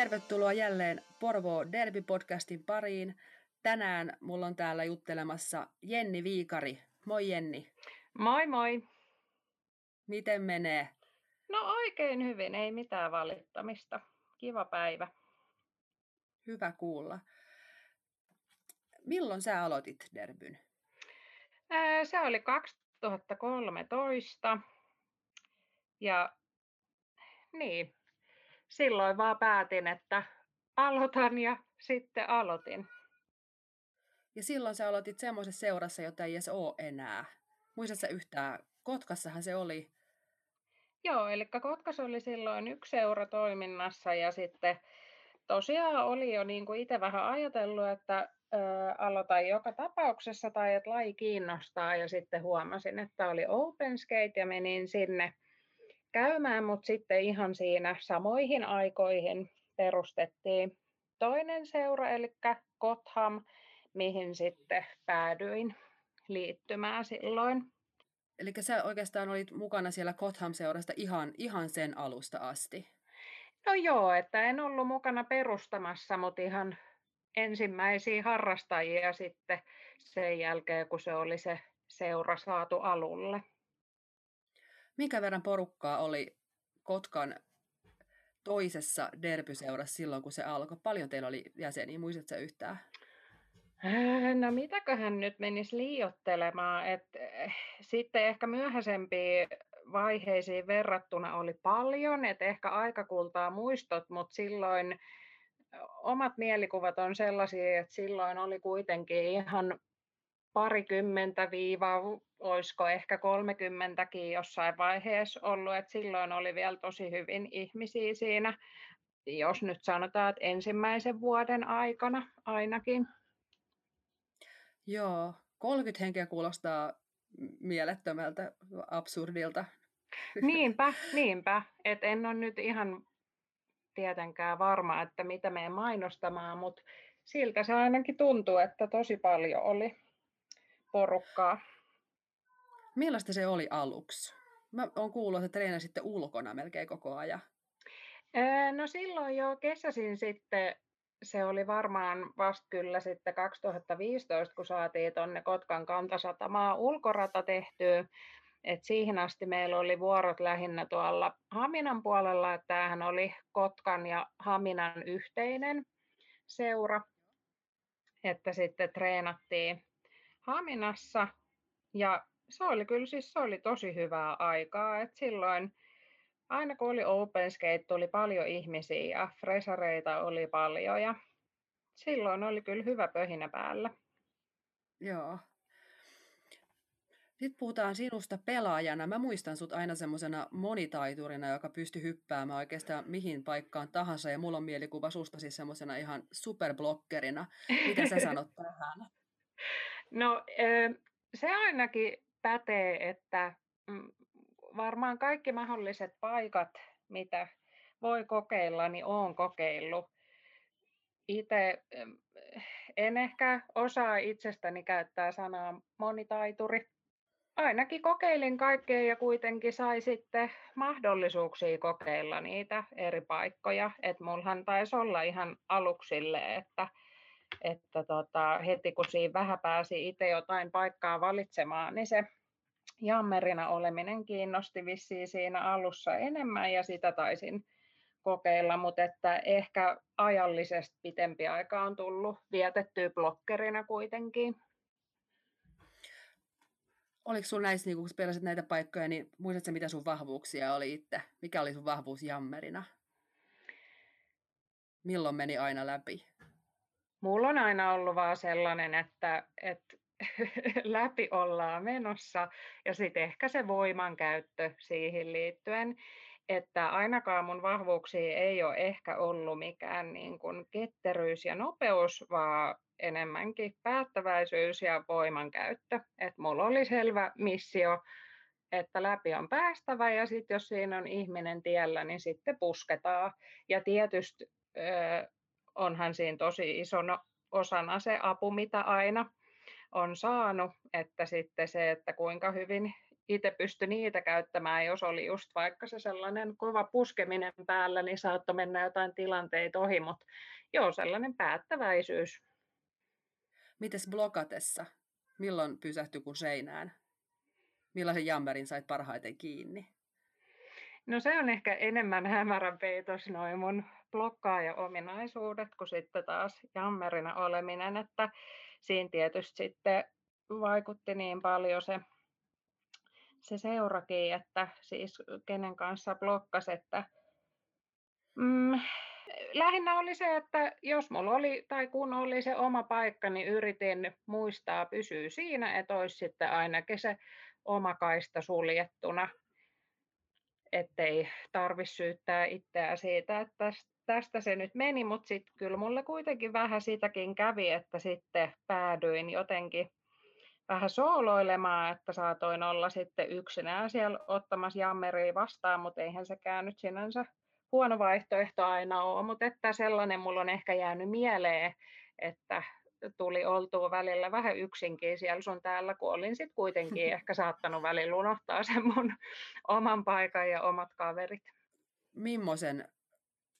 Tervetuloa jälleen Porvo Derby-podcastin pariin. Tänään mulla on täällä juttelemassa Jenni Viikari. Moi Jenni. Moi moi. Miten menee? No oikein hyvin, ei mitään valittamista. Kiva päivä. Hyvä kuulla. Milloin sä aloitit Derbyn? se oli 2013. Ja niin, silloin vaan päätin, että aloitan ja sitten aloitin. Ja silloin sä aloitit semmoisessa seurassa, jota ei edes ole enää. Muistatko yhtään, Kotkassahan se oli? Joo, eli Kotkas oli silloin yksi seura toiminnassa ja sitten tosiaan oli jo niin kuin itse vähän ajatellut, että ö, aloitan joka tapauksessa tai että laji kiinnostaa ja sitten huomasin, että oli Open Skate ja menin sinne käymään, mutta sitten ihan siinä samoihin aikoihin perustettiin toinen seura, eli Kotham, mihin sitten päädyin liittymään silloin. Eli sä oikeastaan olit mukana siellä Kotham-seurasta ihan, ihan sen alusta asti? No joo, että en ollut mukana perustamassa, mutta ihan ensimmäisiä harrastajia sitten sen jälkeen, kun se oli se seura saatu alulle. Minkä verran porukkaa oli Kotkan toisessa derbyseurassa silloin, kun se alkoi? Paljon teillä oli jäseniä, muistatko yhtään? Äh, no mitäköhän nyt menisi liiottelemaan, että eh, sitten ehkä myöhäisempiin vaiheisiin verrattuna oli paljon, että ehkä aikakultaa muistot, mutta silloin omat mielikuvat on sellaisia, että silloin oli kuitenkin ihan parikymmentä viiva, olisiko ehkä kolmekymmentäkin jossain vaiheessa ollut, että silloin oli vielä tosi hyvin ihmisiä siinä, jos nyt sanotaan, että ensimmäisen vuoden aikana ainakin. Joo, 30 henkeä kuulostaa mielettömältä, absurdilta. Niinpä, niinpä. Et en ole nyt ihan tietenkään varma, että mitä me mainostamaan, mutta siltä se ainakin tuntuu, että tosi paljon oli porukkaa. Millaista se oli aluksi? Mä oon kuullut, että treenasitte ulkona melkein koko ajan. No silloin jo kesäsin sitten se oli varmaan vasta kyllä sitten 2015, kun saatiin tuonne Kotkan kantasatamaa ulkorata tehtyä. Et siihen asti meillä oli vuorot lähinnä tuolla Haminan puolella, että tämähän oli Kotkan ja Haminan yhteinen seura, että sitten treenattiin Haminassa ja se oli kyllä siis se oli tosi hyvää aikaa, että silloin aina kun oli open skate, tuli paljon ihmisiä ja fresareita oli paljon ja silloin oli kyllä hyvä pöhinä päällä. Joo. Sitten puhutaan sinusta pelaajana. Mä muistan sut aina semmoisena monitaiturina, joka pystyy hyppäämään oikeastaan mihin paikkaan tahansa. Ja mulla on mielikuva susta siis semmoisena ihan superblokkerina. Mitä sä sanot tähän? No se ainakin pätee, että mm, varmaan kaikki mahdolliset paikat, mitä voi kokeilla, niin olen kokeillut. Itse en ehkä osaa itsestäni käyttää sanaa monitaituri. Ainakin kokeilin kaikkea ja kuitenkin sai sitten mahdollisuuksia kokeilla niitä eri paikkoja. Et mullahan taisi olla ihan aluksille, että, että tota, heti kun siinä vähän pääsi itse jotain paikkaa valitsemaan, niin se jammerina oleminen kiinnosti vissiin siinä alussa enemmän ja sitä taisin kokeilla, mutta että ehkä ajallisesti pitempi aika on tullut vietettyä blokkerina kuitenkin. Oliko sinulla näissä, niin kun pelasit näitä paikkoja, niin muistatko mitä sun vahvuuksia oli itse? Mikä oli sun vahvuus jammerina? Milloin meni aina läpi? Mulla on aina ollut vaan sellainen, että, että läpi ollaan menossa ja sitten ehkä se voimankäyttö siihen liittyen, että ainakaan mun vahvuuksia ei ole ehkä ollut mikään niin kuin ketteryys ja nopeus, vaan enemmänkin päättäväisyys ja voimankäyttö. Et mulla oli selvä missio, että läpi on päästävä ja sitten jos siinä on ihminen tiellä, niin sitten pusketaan. Ja tietysti onhan siinä tosi isona osana se apu, mitä aina on saanut, että sitten se, että kuinka hyvin itse pysty niitä käyttämään, jos oli just vaikka se sellainen kova puskeminen päällä, niin saattoi mennä jotain tilanteita ohi, mutta joo, sellainen päättäväisyys. Mites blokatessa? Milloin pysähtyi kun seinään? Millaisen jammerin sait parhaiten kiinni? No se on ehkä enemmän hämärän peitos noin mun blokkaaja-ominaisuudet kuin sitten taas jammerina oleminen, että siinä tietysti sitten vaikutti niin paljon se, se seurakin, että siis kenen kanssa blokkas, että mm, lähinnä oli se, että jos mulla oli tai kun oli se oma paikka, niin yritin muistaa pysyä siinä, että olisi sitten ainakin se oma kaista suljettuna, ettei tarvitse syyttää itseä siitä, että tästä se nyt meni, mutta sitten kyllä mulle kuitenkin vähän sitäkin kävi, että sitten päädyin jotenkin vähän sooloilemaan, että saatoin olla sitten yksinään siellä ottamassa jammeria vastaan, mutta eihän sekään nyt sinänsä huono vaihtoehto aina ole, mutta että sellainen mulla on ehkä jäänyt mieleen, että tuli oltua välillä vähän yksinkin siellä sun täällä, kun olin sitten kuitenkin ehkä saattanut välillä unohtaa sen mun oman paikan ja omat kaverit. Mimmoisen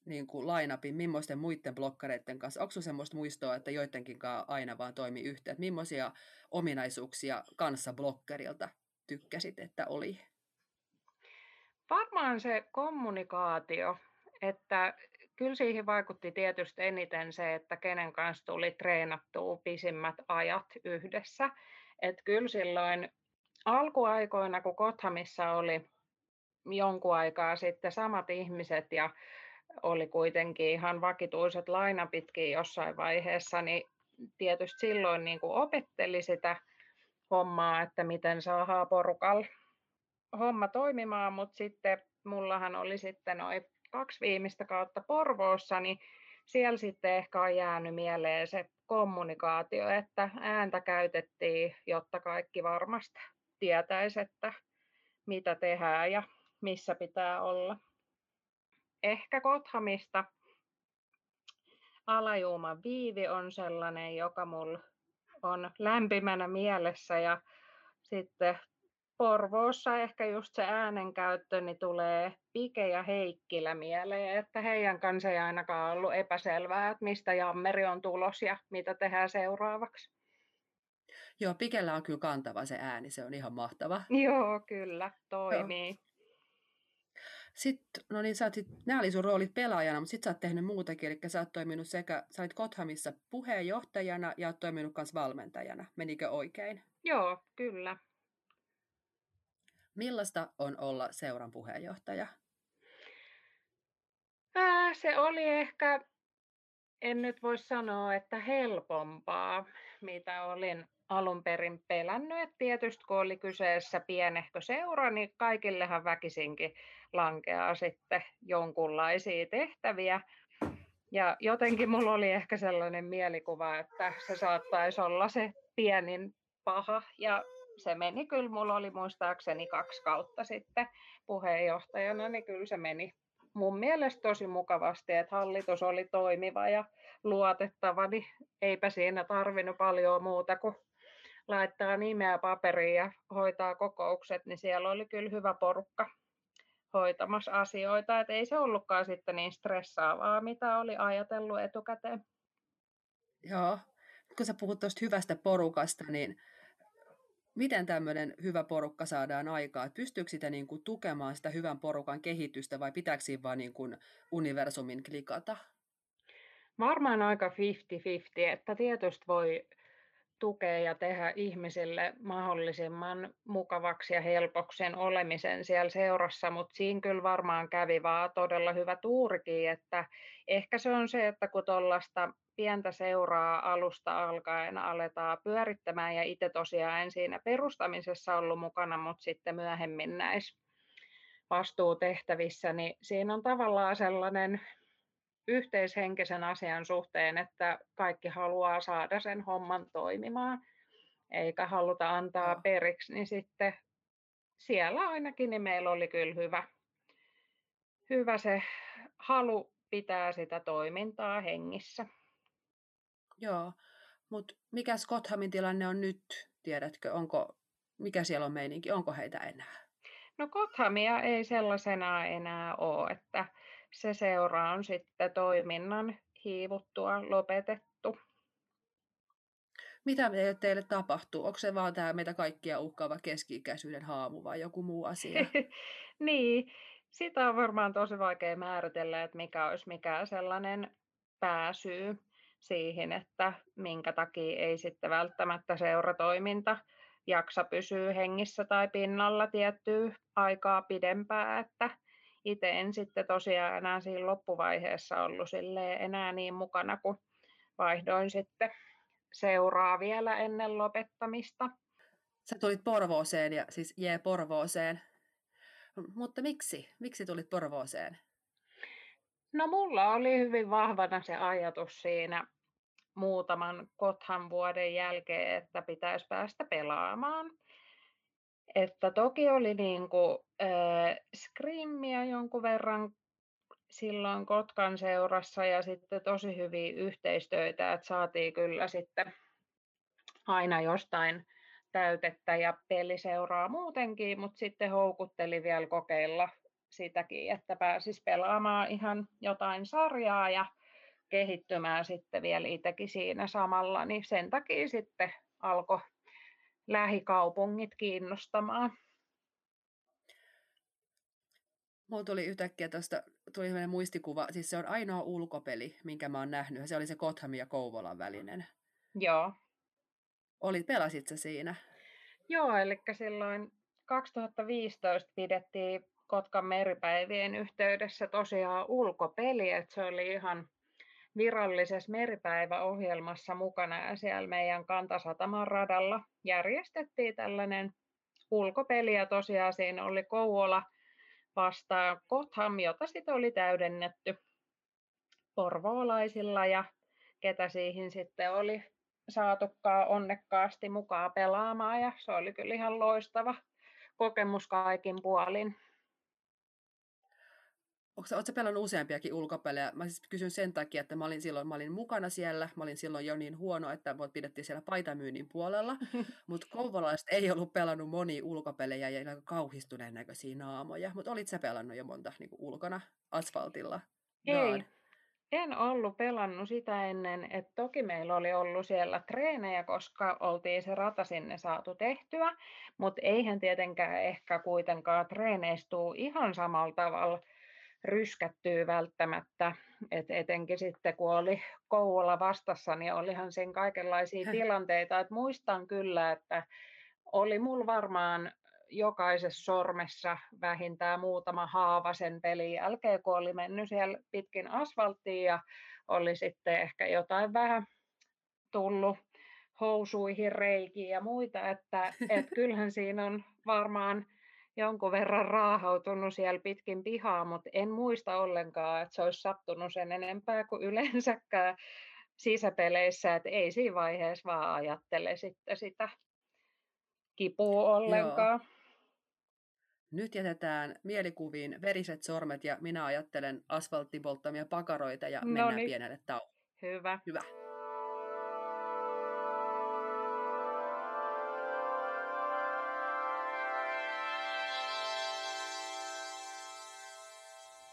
niin kuin lainapin, millaisten muiden blokkareiden kanssa? Onko semmoista muistoa, että joidenkin kanssa aina vaan toimi yhteen? Millaisia ominaisuuksia kanssa blokkerilta tykkäsit, että oli? Varmaan se kommunikaatio, että kyllä siihen vaikutti tietysti eniten se, että kenen kanssa tuli treenattua pisimmät ajat yhdessä. Että kyllä silloin alkuaikoina, kun Kothamissa oli jonkun aikaa sitten samat ihmiset ja oli kuitenkin ihan vakituiset lainapitkin jossain vaiheessa, niin tietysti silloin niin kuin opetteli sitä hommaa, että miten saadaan porukalla homma toimimaan, mutta sitten mullahan oli sitten noin kaksi viimeistä kautta Porvoossa, niin siellä sitten ehkä on jäänyt mieleen se kommunikaatio, että ääntä käytettiin, jotta kaikki varmasti tietäisi, että mitä tehdään ja missä pitää olla ehkä Kothamista Alajuuman viivi on sellainen, joka mulla on lämpimänä mielessä ja sitten Porvoossa ehkä just se äänenkäyttö niin tulee Pike ja Heikkilä mieleen, että heidän kanssa ei ainakaan ollut epäselvää, että mistä jammeri on tulos ja mitä tehdään seuraavaksi. Joo, Pikellä on kyllä kantava se ääni, se on ihan mahtava. Joo, kyllä, toimii. Joo. Sitten, no niin, sä oot, nämä oli sun roolit pelaajana, mutta sitten sä oot tehnyt muutakin, eli sä oot toiminut sekä, sä olit Kothamissa puheenjohtajana ja oot toiminut myös valmentajana. Menikö oikein? Joo, kyllä. Millaista on olla seuran puheenjohtaja? Ää, se oli ehkä, en nyt voi sanoa, että helpompaa, mitä olin alun perin pelännyt. Et tietysti kun oli kyseessä pienehkö seura, niin kaikillehan väkisinkin lankeaa sitten jonkunlaisia tehtäviä. Ja jotenkin mulla oli ehkä sellainen mielikuva, että se saattaisi olla se pienin paha. Ja se meni kyllä, mulla oli muistaakseni kaksi kautta sitten puheenjohtajana, niin kyllä se meni mun mielestä tosi mukavasti, että hallitus oli toimiva ja luotettava, niin eipä siinä tarvinnut paljon muuta kuin laittaa nimeä paperiin ja hoitaa kokoukset, niin siellä oli kyllä hyvä porukka hoitamassa asioita, että ei se ollutkaan sitten niin stressaavaa, mitä oli ajatellut etukäteen. Joo, kun sä puhut tuosta hyvästä porukasta, niin miten tämmöinen hyvä porukka saadaan aikaa? Pystyykö sitä niin kuin tukemaan sitä hyvän porukan kehitystä vai pitääkö siinä vaan niin kuin universumin klikata? Varmaan aika 50-50, että tietysti voi tukea ja tehdä ihmisille mahdollisimman mukavaksi ja helpoksi sen olemisen siellä seurassa, mutta siinä kyllä varmaan kävi vaan todella hyvä tuurikin, että ehkä se on se, että kun tuollaista pientä seuraa alusta alkaen aletaan pyörittämään ja itse tosiaan en siinä perustamisessa ollut mukana, mutta sitten myöhemmin näissä vastuutehtävissä, niin siinä on tavallaan sellainen yhteishenkisen asian suhteen, että kaikki haluaa saada sen homman toimimaan, eikä haluta antaa periksi, niin sitten siellä ainakin niin meillä oli kyllä hyvä, hyvä se halu pitää sitä toimintaa hengissä. Joo, mutta mikä Scotthamin tilanne on nyt, tiedätkö? Onko Mikä siellä on meininki? Onko heitä enää? No Kothamia ei sellaisena enää ole, että se seura on sitten toiminnan hiivuttua lopetettu. Mitä teille tapahtuu? Onko se vaan tämä meitä kaikkia uhkaava keski-ikäisyyden haamu vai joku muu asia? niin, sitä on varmaan tosi vaikea määritellä, että mikä olisi mikään sellainen pääsyy siihen, että minkä takia ei sitten välttämättä seuratoiminta jaksa pysyä hengissä tai pinnalla tiettyä aikaa pidempään, että itse en sitten tosiaan enää siinä loppuvaiheessa ollut enää niin mukana, kun vaihdoin sitten seuraa vielä ennen lopettamista. Sä tulit Porvooseen ja siis jee Porvooseen. Mutta miksi? Miksi tulit Porvooseen? No mulla oli hyvin vahvana se ajatus siinä muutaman Kothan vuoden jälkeen, että pitäisi päästä pelaamaan. Että toki oli niin kuin, äh, skrimmiä jonkun verran silloin Kotkan seurassa ja sitten tosi hyviä yhteistöitä, että saatiin kyllä sitten aina jostain täytettä ja peliseuraa muutenkin, mutta sitten houkutteli vielä kokeilla sitäkin, että pääsis pelaamaan ihan jotain sarjaa ja kehittymään sitten vielä itsekin siinä samalla, niin sen takia sitten alkoi lähikaupungit kiinnostamaan. Mulla tuli yhtäkkiä tuosta, tuli sellainen muistikuva, siis se on ainoa ulkopeli, minkä mä oon nähnyt, se oli se Kotham ja Kouvolan välinen. Joo. Oli, pelasit sä siinä? Joo, eli silloin 2015 pidettiin Kotkan meripäivien yhteydessä tosiaan ulkopeli, että se oli ihan virallisessa meripäiväohjelmassa mukana ja siellä meidän Kantasataman radalla järjestettiin tällainen ulkopeli ja tosiaan siinä oli Kouvola vastaan Kotham, jota sitten oli täydennetty porvoolaisilla ja ketä siihen sitten oli saatukkaa onnekkaasti mukaan pelaamaan ja se oli kyllä ihan loistava kokemus kaikin puolin. Oletko pelannut useampiakin ulkopelejä? Mä siis kysyn sen takia, että mä olin silloin mä olin mukana siellä. Mä olin silloin jo niin huono, että mut pidettiin siellä paitamyynnin puolella. Mutta kouvolaiset ei ollut pelannut moni ulkopelejä ja aika kauhistuneen näköisiä naamoja. Mutta olit sä pelannut jo monta niin ulkona asfaltilla? Ei, en ollut pelannut sitä ennen, että toki meillä oli ollut siellä treenejä, koska oltiin se rata sinne saatu tehtyä, mutta eihän tietenkään ehkä kuitenkaan treeneistuu ihan samalla tavalla ryskättyy välttämättä, et etenkin sitten kun oli Kouvola vastassa, niin olihan sen kaikenlaisia tilanteita, että muistan kyllä, että oli mulla varmaan jokaisessa sormessa vähintään muutama haava sen pelin jälkeen, kun oli mennyt siellä pitkin asfalttia ja oli sitten ehkä jotain vähän tullut housuihin reikiä ja muita, että, että kyllähän siinä on varmaan jonkun verran raahautunut siellä pitkin pihaa, mutta en muista ollenkaan, että se olisi sattunut sen enempää kuin yleensäkään sisäpeleissä, että ei siinä vaiheessa vaan ajattele sitten sitä kipua ollenkaan. Joo. Nyt jätetään mielikuviin veriset sormet ja minä ajattelen asfalttipolttamia pakaroita ja mennään Noniin. pienelle tauolle. Hyvä. Hyvä.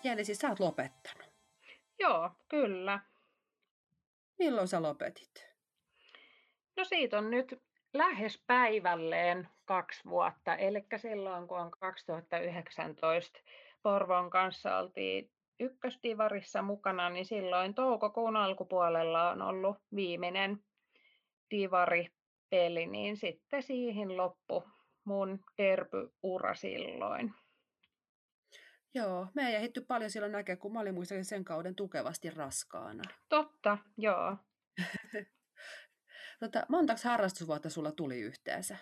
Jenni, siis sä oot lopettanut. Joo, kyllä. Milloin sä lopetit? No siitä on nyt lähes päivälleen kaksi vuotta, eli silloin kun on 2019 Porvon kanssa oltiin ykköstivarissa mukana, niin silloin toukokuun alkupuolella on ollut viimeinen divaripeli, niin sitten siihen loppu mun derbyura silloin. Joo, me ei ehditty paljon silloin näkeä, kun mä olin muistaakseni sen kauden tukevasti raskaana. Totta, joo. tota, montaks harrastusvuotta sulla tuli yhteensä?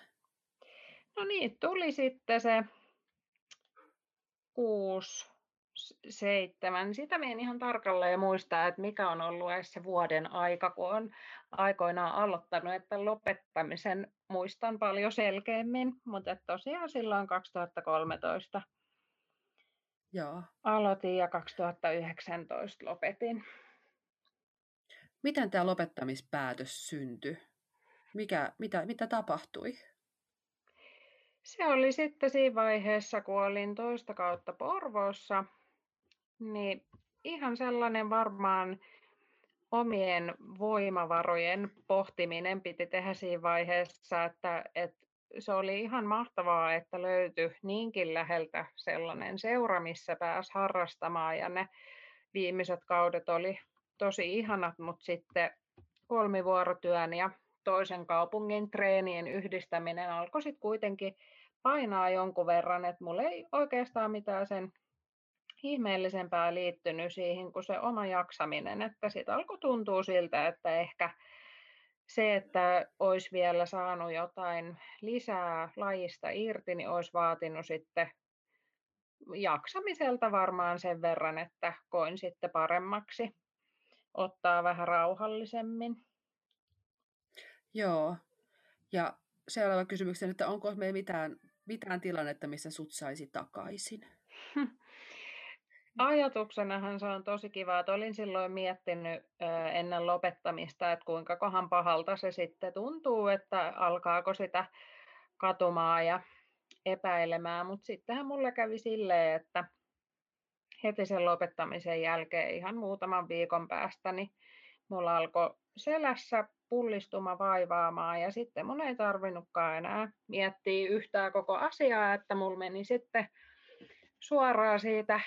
No niin, tuli sitten se kuusi, seitsemän. Sitä en ihan tarkalleen muista, että mikä on ollut edes se vuoden aika, kun on aikoinaan aloittanut, että lopettamisen muistan paljon selkeämmin, mutta tosiaan silloin 2013 Joo. aloitin ja 2019 lopetin. Miten tämä lopettamispäätös syntyi? Mikä, mitä, mitä tapahtui? Se oli sitten siinä vaiheessa, kun olin toista kautta Porvoossa, niin ihan sellainen varmaan omien voimavarojen pohtiminen piti tehdä siinä vaiheessa, että, että se oli ihan mahtavaa, että löytyi niinkin läheltä sellainen seura, missä pääsi harrastamaan ja ne viimeiset kaudet oli tosi ihanat, mutta sitten kolmivuorotyön ja toisen kaupungin treenien yhdistäminen alkoi sitten kuitenkin painaa jonkun verran, että mulla ei oikeastaan mitään sen ihmeellisempää liittynyt siihen kuin se oma jaksaminen, että sitten alkoi tuntua siltä, että ehkä se, että olisi vielä saanut jotain lisää lajista irti, niin olisi vaatinut sitten jaksamiselta varmaan sen verran, että koin sitten paremmaksi ottaa vähän rauhallisemmin. Joo. Ja seuraava kysymys, että onko meillä mitään, mitään tilannetta, missä sut saisi takaisin? Ajatuksenahan se on tosi kiva, että olin silloin miettinyt ennen lopettamista, että kuinka kohan pahalta se sitten tuntuu, että alkaako sitä katumaan ja epäilemään, mutta sittenhän mulle kävi silleen, että heti sen lopettamisen jälkeen ihan muutaman viikon päästä, niin mulla alkoi selässä pullistuma vaivaamaan ja sitten mun ei tarvinnutkaan enää miettiä yhtään koko asiaa, että mulla meni sitten suoraan siitä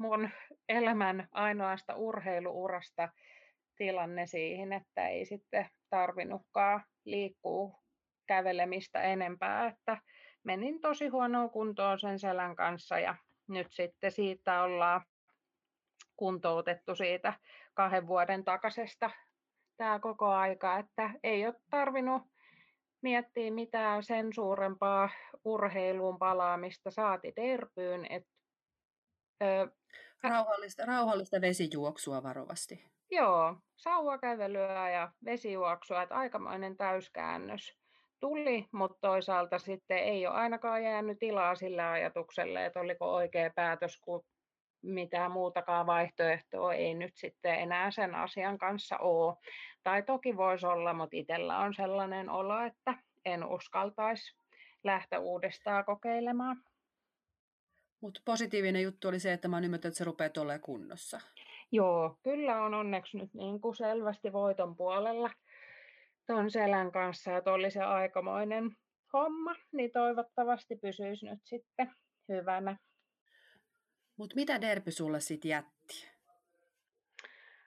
mun elämän ainoasta urheiluurasta tilanne siihen, että ei sitten tarvinnutkaan liikkua kävelemistä enempää, että menin tosi huonoon kuntoon sen selän kanssa ja nyt sitten siitä ollaan kuntoutettu siitä kahden vuoden takaisesta tämä koko aika, että ei ole tarvinnut miettiä mitään sen suurempaa urheiluun palaamista saati terpyyn, että Rauhallista, rauhallista vesijuoksua varovasti. Joo, sauvakävelyä ja vesijuoksua, että aikamoinen täyskäännös tuli, mutta toisaalta sitten ei ole ainakaan jäänyt tilaa sillä ajatukselle, että oliko oikea päätös, kun mitään muutakaan vaihtoehtoa ei nyt sitten enää sen asian kanssa ole. Tai toki voisi olla, mutta itsellä on sellainen olo, että en uskaltaisi lähteä uudestaan kokeilemaan. Mutta positiivinen juttu oli se, että mä oon ymmärtänyt, että se rupeaa olemaan kunnossa. Joo, kyllä on onneksi nyt niin kuin selvästi voiton puolella ton selän kanssa, että oli se aikamoinen homma, niin toivottavasti pysyisi nyt sitten hyvänä. Mutta mitä Derpy sulle sitten jätti?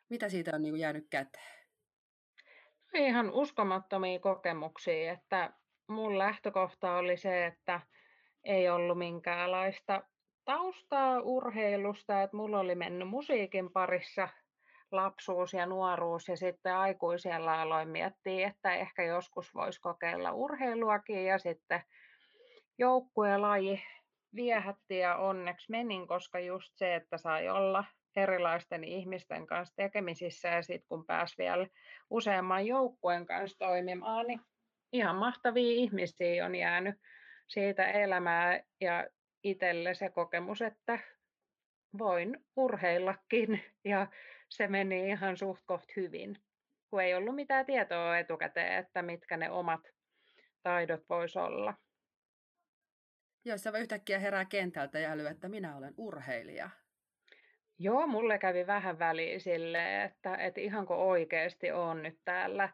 Mitä siitä on niinku jäänyt käteen? Ihan uskomattomia kokemuksia, että mun lähtökohta oli se, että ei ollut minkäänlaista taustaa urheilusta, että mulla oli mennyt musiikin parissa lapsuus ja nuoruus ja sitten aikuisella aloin miettiä, että ehkä joskus voisi kokeilla urheiluakin ja sitten joukkuelaji viehätti ja onneksi menin, koska just se, että sai olla erilaisten ihmisten kanssa tekemisissä ja sitten kun pääsi vielä useamman joukkueen kanssa toimimaan, niin ihan mahtavia ihmisiä on jäänyt siitä elämää ja itselle se kokemus, että voin urheillakin ja se meni ihan suht koht hyvin, kun ei ollut mitään tietoa etukäteen, että mitkä ne omat taidot vois olla. Jos se yhtäkkiä herää kentältä ja älyy, että minä olen urheilija. Joo, mulle kävi vähän väliin sille, että, että ihanko oikeasti on nyt täällä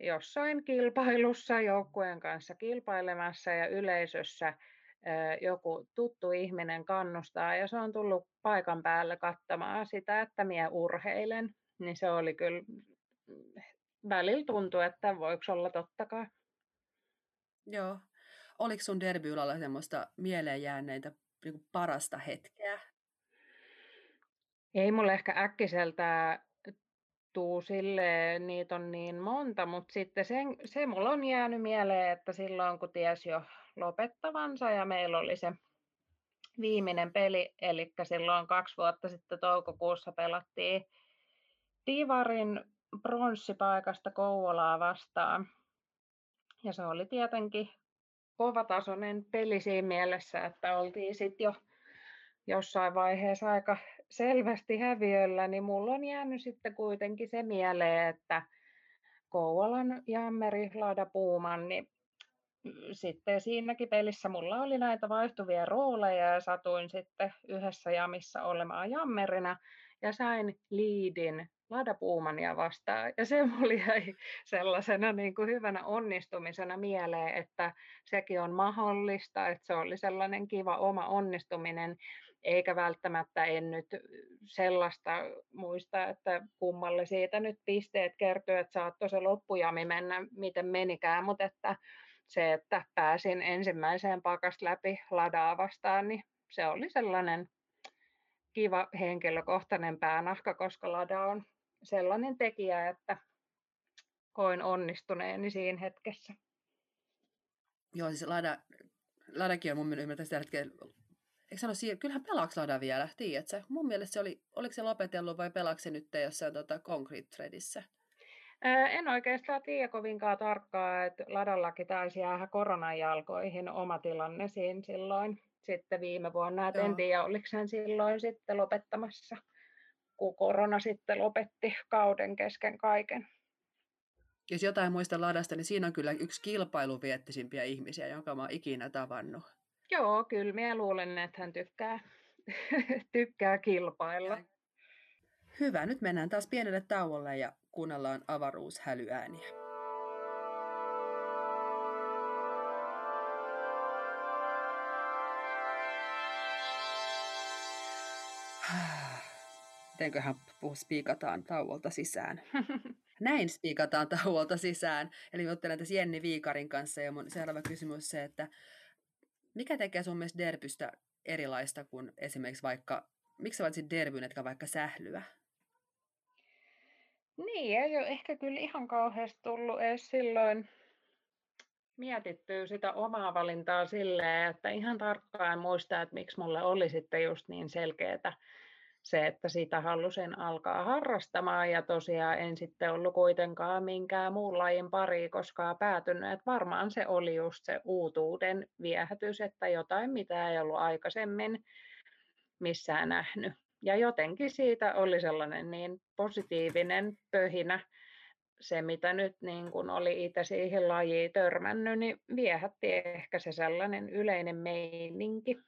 jossain kilpailussa joukkueen kanssa kilpailemassa ja yleisössä joku tuttu ihminen kannustaa ja se on tullut paikan päälle kattamaan sitä, että minä urheilen, niin se oli kyllä, mm, välillä tuntui, että voiko olla tottakaan. Joo. Oliko sun derbyylalla semmoista mieleen jäänneitä niin parasta hetkeä? Ei mulle ehkä äkkiseltä tuu sille, niitä on niin monta, mutta sitten sen, se mulla on jäänyt mieleen, että silloin kun ties jo lopettavansa ja meillä oli se viimeinen peli, eli silloin kaksi vuotta sitten toukokuussa pelattiin Divarin pronssipaikasta Kouvolaa vastaan. Ja se oli tietenkin kovatasoinen peli siinä mielessä, että oltiin sitten jo jossain vaiheessa aika selvästi häviöllä, niin mulla on jäänyt sitten kuitenkin se mieleen, että Kouvolan Jammeri Lada Puuman, niin sitten siinäkin pelissä mulla oli näitä vaihtuvia rooleja ja satuin sitten yhdessä jamissa olemaan jammerina ja sain liidin Lada Puumania vastaan. Ja se mulle jäi sellaisena niin kuin hyvänä onnistumisena mieleen, että sekin on mahdollista, että se oli sellainen kiva oma onnistuminen, eikä välttämättä en nyt sellaista muista, että kummalle siitä nyt pisteet kertyy, että saattoi se loppujami mennä miten menikään, mutta että se, että pääsin ensimmäiseen pakasta läpi ladaa vastaan, niin se oli sellainen kiva henkilökohtainen päänahka, koska lada on sellainen tekijä, että koin onnistuneeni siinä hetkessä. Joo, siis Lada, Ladakin on mun mielestä ymmärtäisi hetkellä, eikö sano, kyllähän pelaaks Lada vielä, tiedätkö? Mun mielestä se oli, oliko se lopetellut vai pelaako se nyt jossain tota, Concrete Threadissä? En oikeastaan tiedä kovinkaan tarkkaa, että Ladallakin taisi jäädä koronan jalkoihin oma tilanne siinä silloin sitten viime vuonna. Et en tiedä, oliko sen silloin sitten lopettamassa kun korona sitten lopetti kauden kesken kaiken. Jos jotain muista ladasta, niin siinä on kyllä yksi kilpailuviettisimpiä ihmisiä, jonka mä oon ikinä tavannut. Joo, kyllä minä luulen, että hän tykkää, tykkää kilpailla. Hyvä, nyt mennään taas pienelle tauolle ja kuunnellaan avaruushälyääniä. mitenköhän spiikataan tauolta sisään. Näin spiikataan tauolta sisään. Eli juttelen tässä Jenni Viikarin kanssa ja mun seuraava kysymys se, että mikä tekee sun mielestä derbystä erilaista kuin esimerkiksi vaikka, miksi sä valitsit derbyn, etkä vaikka sählyä? Niin, ei ole ehkä kyllä ihan kauheasti tullut edes silloin mietittyä sitä omaa valintaa silleen, että ihan tarkkaan muistaa, että miksi mulle oli sitten just niin selkeää se, että sitä halusin alkaa harrastamaan ja tosiaan en sitten ollut kuitenkaan minkään muun lajin pari koskaan päätynyt, että varmaan se oli just se uutuuden viehätys, että jotain mitä ei ollut aikaisemmin missään nähnyt. Ja jotenkin siitä oli sellainen niin positiivinen pöhinä, se mitä nyt niin kun oli itse siihen lajiin törmännyt, niin viehätti ehkä se sellainen yleinen meininki.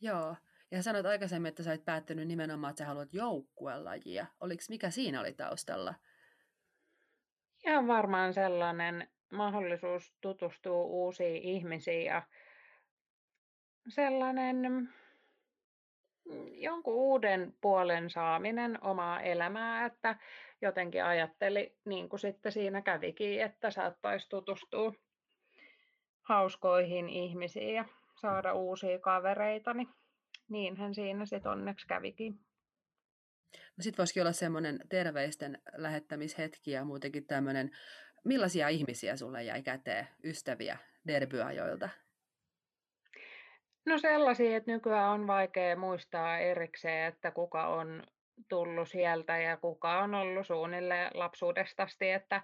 Joo, ja sanoit aikaisemmin, että sä olet päättänyt nimenomaan, että sä haluat joukkuelajia. Oliko mikä siinä oli taustalla? Ihan varmaan sellainen mahdollisuus tutustua uusiin ihmisiin ja sellainen jonkun uuden puolen saaminen omaa elämää, että jotenkin ajatteli, niin kuin sitten siinä kävikin, että saattaisi tutustua hauskoihin ihmisiin ja saada uusia kavereita, niin niinhän siinä sitten onneksi kävikin. No sitten voisikin olla semmoinen terveisten lähettämishetki ja muutenkin tämmöinen, millaisia ihmisiä sulle jäi käteen, ystäviä derbyajoilta? No sellaisia, että nykyään on vaikea muistaa erikseen, että kuka on tullut sieltä ja kuka on ollut suunnilleen lapsuudestasti, että,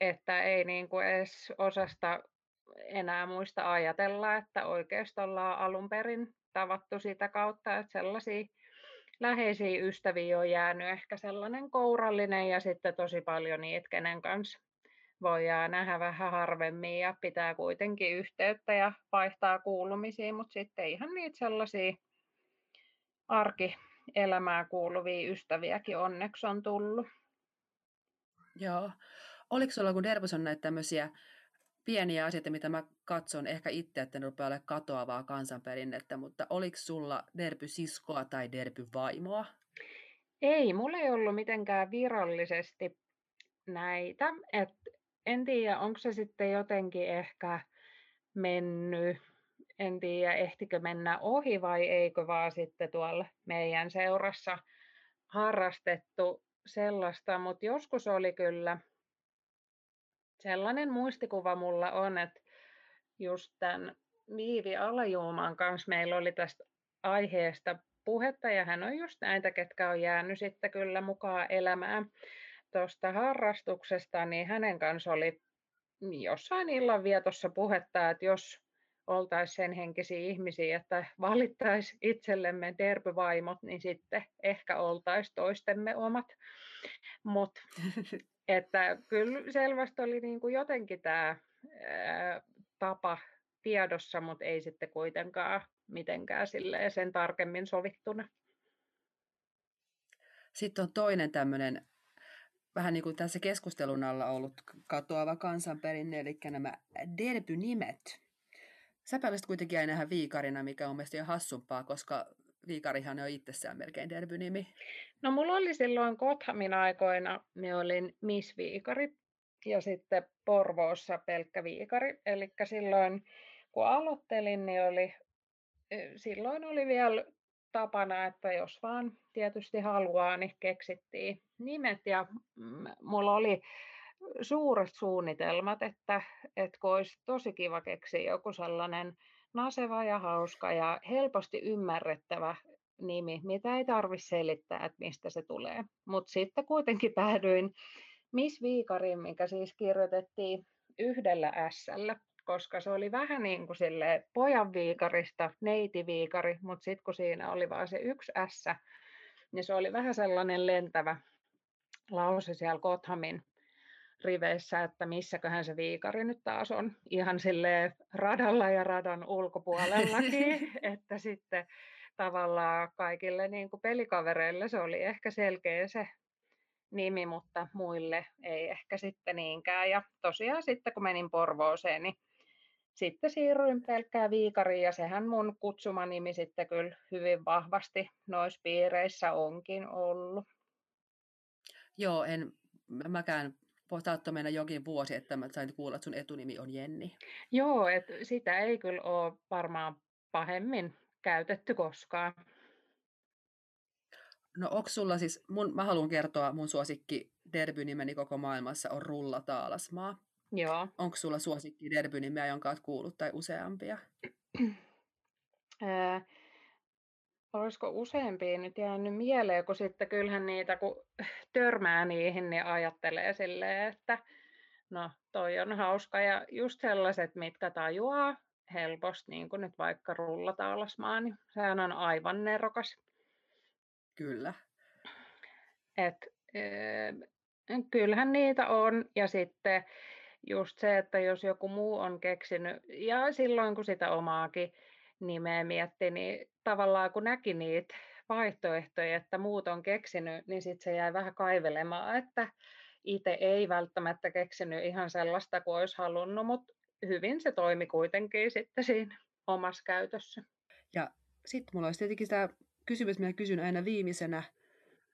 että ei niin kuin edes osasta enää muista ajatella, että oikeastaan ollaan alun perin tavattu sitä kautta, että sellaisia läheisiä ystäviä on jäänyt ehkä sellainen kourallinen ja sitten tosi paljon niitä, kenen kanssa voidaan nähdä vähän harvemmin ja pitää kuitenkin yhteyttä ja vaihtaa kuulumisia, mutta sitten ihan niitä sellaisia arkielämää kuuluvia ystäviäkin onneksi on tullut. Joo. Oliko sulla, kun Dervos on näitä tämmöisiä pieniä asioita, mitä mä katson ehkä itse, että ne rupeaa olemaan katoavaa kansanperinnettä, mutta oliko sulla derby-siskoa tai derby-vaimoa? Ei, mulla ei ollut mitenkään virallisesti näitä. Et en tiedä, onko se sitten jotenkin ehkä mennyt, en tiedä ehtikö mennä ohi vai eikö vaan sitten tuolla meidän seurassa harrastettu sellaista, mutta joskus oli kyllä – sellainen muistikuva mulla on, että just tämän Viivi Alajuuman kanssa meillä oli tästä aiheesta puhetta ja hän on just näitä, ketkä on jäänyt sitten kyllä mukaan elämään tuosta harrastuksesta, niin hänen kanssa oli jossain illanvietossa puhetta, että jos oltaisiin sen henkisiä ihmisiä, että valittaisi itsellemme derbyvaimot, niin sitten ehkä oltaisiin toistemme omat. Mutta Että kyllä selvästi oli niin kuin jotenkin tämä tapa tiedossa, mutta ei sitten kuitenkaan mitenkään sen tarkemmin sovittuna. Sitten on toinen tämmöinen vähän niin kuin tässä keskustelun alla ollut katoava kansanperinne, eli nämä derbynimet. Sä kuitenkin aina viikarina, mikä on mielestäni hassumpaa, koska viikarihan on itsessään melkein derbynimi. No mulla oli silloin Kothamin aikoina, niin olin Miss Viikari ja sitten Porvoossa pelkkä viikari. Eli silloin kun aloittelin, niin oli, silloin oli vielä tapana, että jos vaan tietysti haluaa, niin keksittiin nimet ja mulla oli suuret suunnitelmat, että, että olisi tosi kiva keksiä joku sellainen naseva ja hauska ja helposti ymmärrettävä nimi, mitä ei tarvitse selittää, että mistä se tulee. Mutta sitten kuitenkin päädyin Miss Viikarin, mikä siis kirjoitettiin yhdellä s koska se oli vähän niin kuin sille pojan viikarista, neiti viikari, mutta sitten kun siinä oli vain se yksi S, niin se oli vähän sellainen lentävä lause siellä Kothamin riveissä, että missäköhän se viikari nyt taas on ihan sille radalla ja radan ulkopuolellakin, että sitten tavallaan kaikille niin kuin pelikavereille se oli ehkä selkeä se nimi, mutta muille ei ehkä sitten niinkään. Ja tosiaan sitten kun menin Porvooseen, niin sitten siirryin pelkkää viikariin ja sehän mun kutsumanimi sitten kyllä hyvin vahvasti noissa piireissä onkin ollut. Joo, en mäkään saattoi mennä jokin vuosi, että mä sain kuulla, että sun etunimi on Jenni. Joo, että sitä ei kyllä ole varmaan pahemmin käytetty koskaan. No onko sulla siis, mun, mä haluan kertoa mun suosikki derbynimeni koko maailmassa on Rulla Taalasmaa. Joo. Onko sulla suosikki derbynimiä, jonka olet kuullut, tai useampia? Ää, olisiko useampia nyt jäänyt mieleen, kun sitten kyllähän niitä, kun törmää niihin, niin ajattelee silleen, että no toi on hauska ja just sellaiset, mitkä tajuaa helposti, niin kuin nyt vaikka rullataalasmaa, niin sehän on aivan nerokas. Kyllä. Et, kyllähän niitä on ja sitten just se, että jos joku muu on keksinyt, ja silloin kun sitä omaakin nimeä mietti, niin tavallaan kun näki niitä vaihtoehtoja, että muut on keksinyt, niin sitten se jäi vähän kaivelemaan, että itse ei välttämättä keksinyt ihan sellaista kuin olisi halunnut, mutta hyvin se toimi kuitenkin sitten siinä omassa käytössä. Ja sitten mulla olisi tietenkin tämä kysymys, mitä kysyn aina viimeisenä,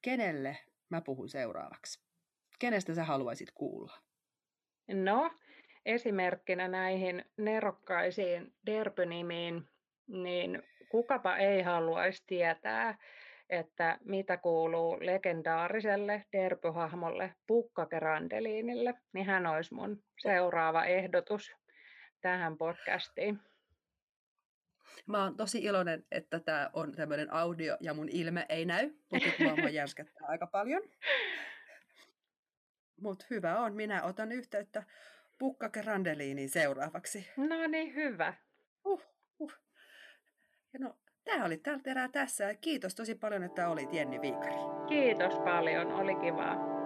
kenelle mä puhun seuraavaksi? Kenestä sä haluaisit kuulla? No, esimerkkinä näihin nerokkaisiin derpynimiin, niin kukapa ei haluaisi tietää, että mitä kuuluu legendaariselle derpyhahmolle Pukka Gerandeliinille, niin hän olisi mun seuraava ehdotus tähän podcastiin. Mä oon tosi iloinen, että tämä on tämmöinen audio ja mun ilme ei näy, mutta mua järskettää aika paljon. Mutta hyvä on, minä otan yhteyttä Pukka Grandeliiniin seuraavaksi. No niin, hyvä. Uh, uh. Ja no, tämä oli tällä erää tässä. Kiitos tosi paljon, että olit Jenni Viikari. Kiitos paljon, oli kivaa.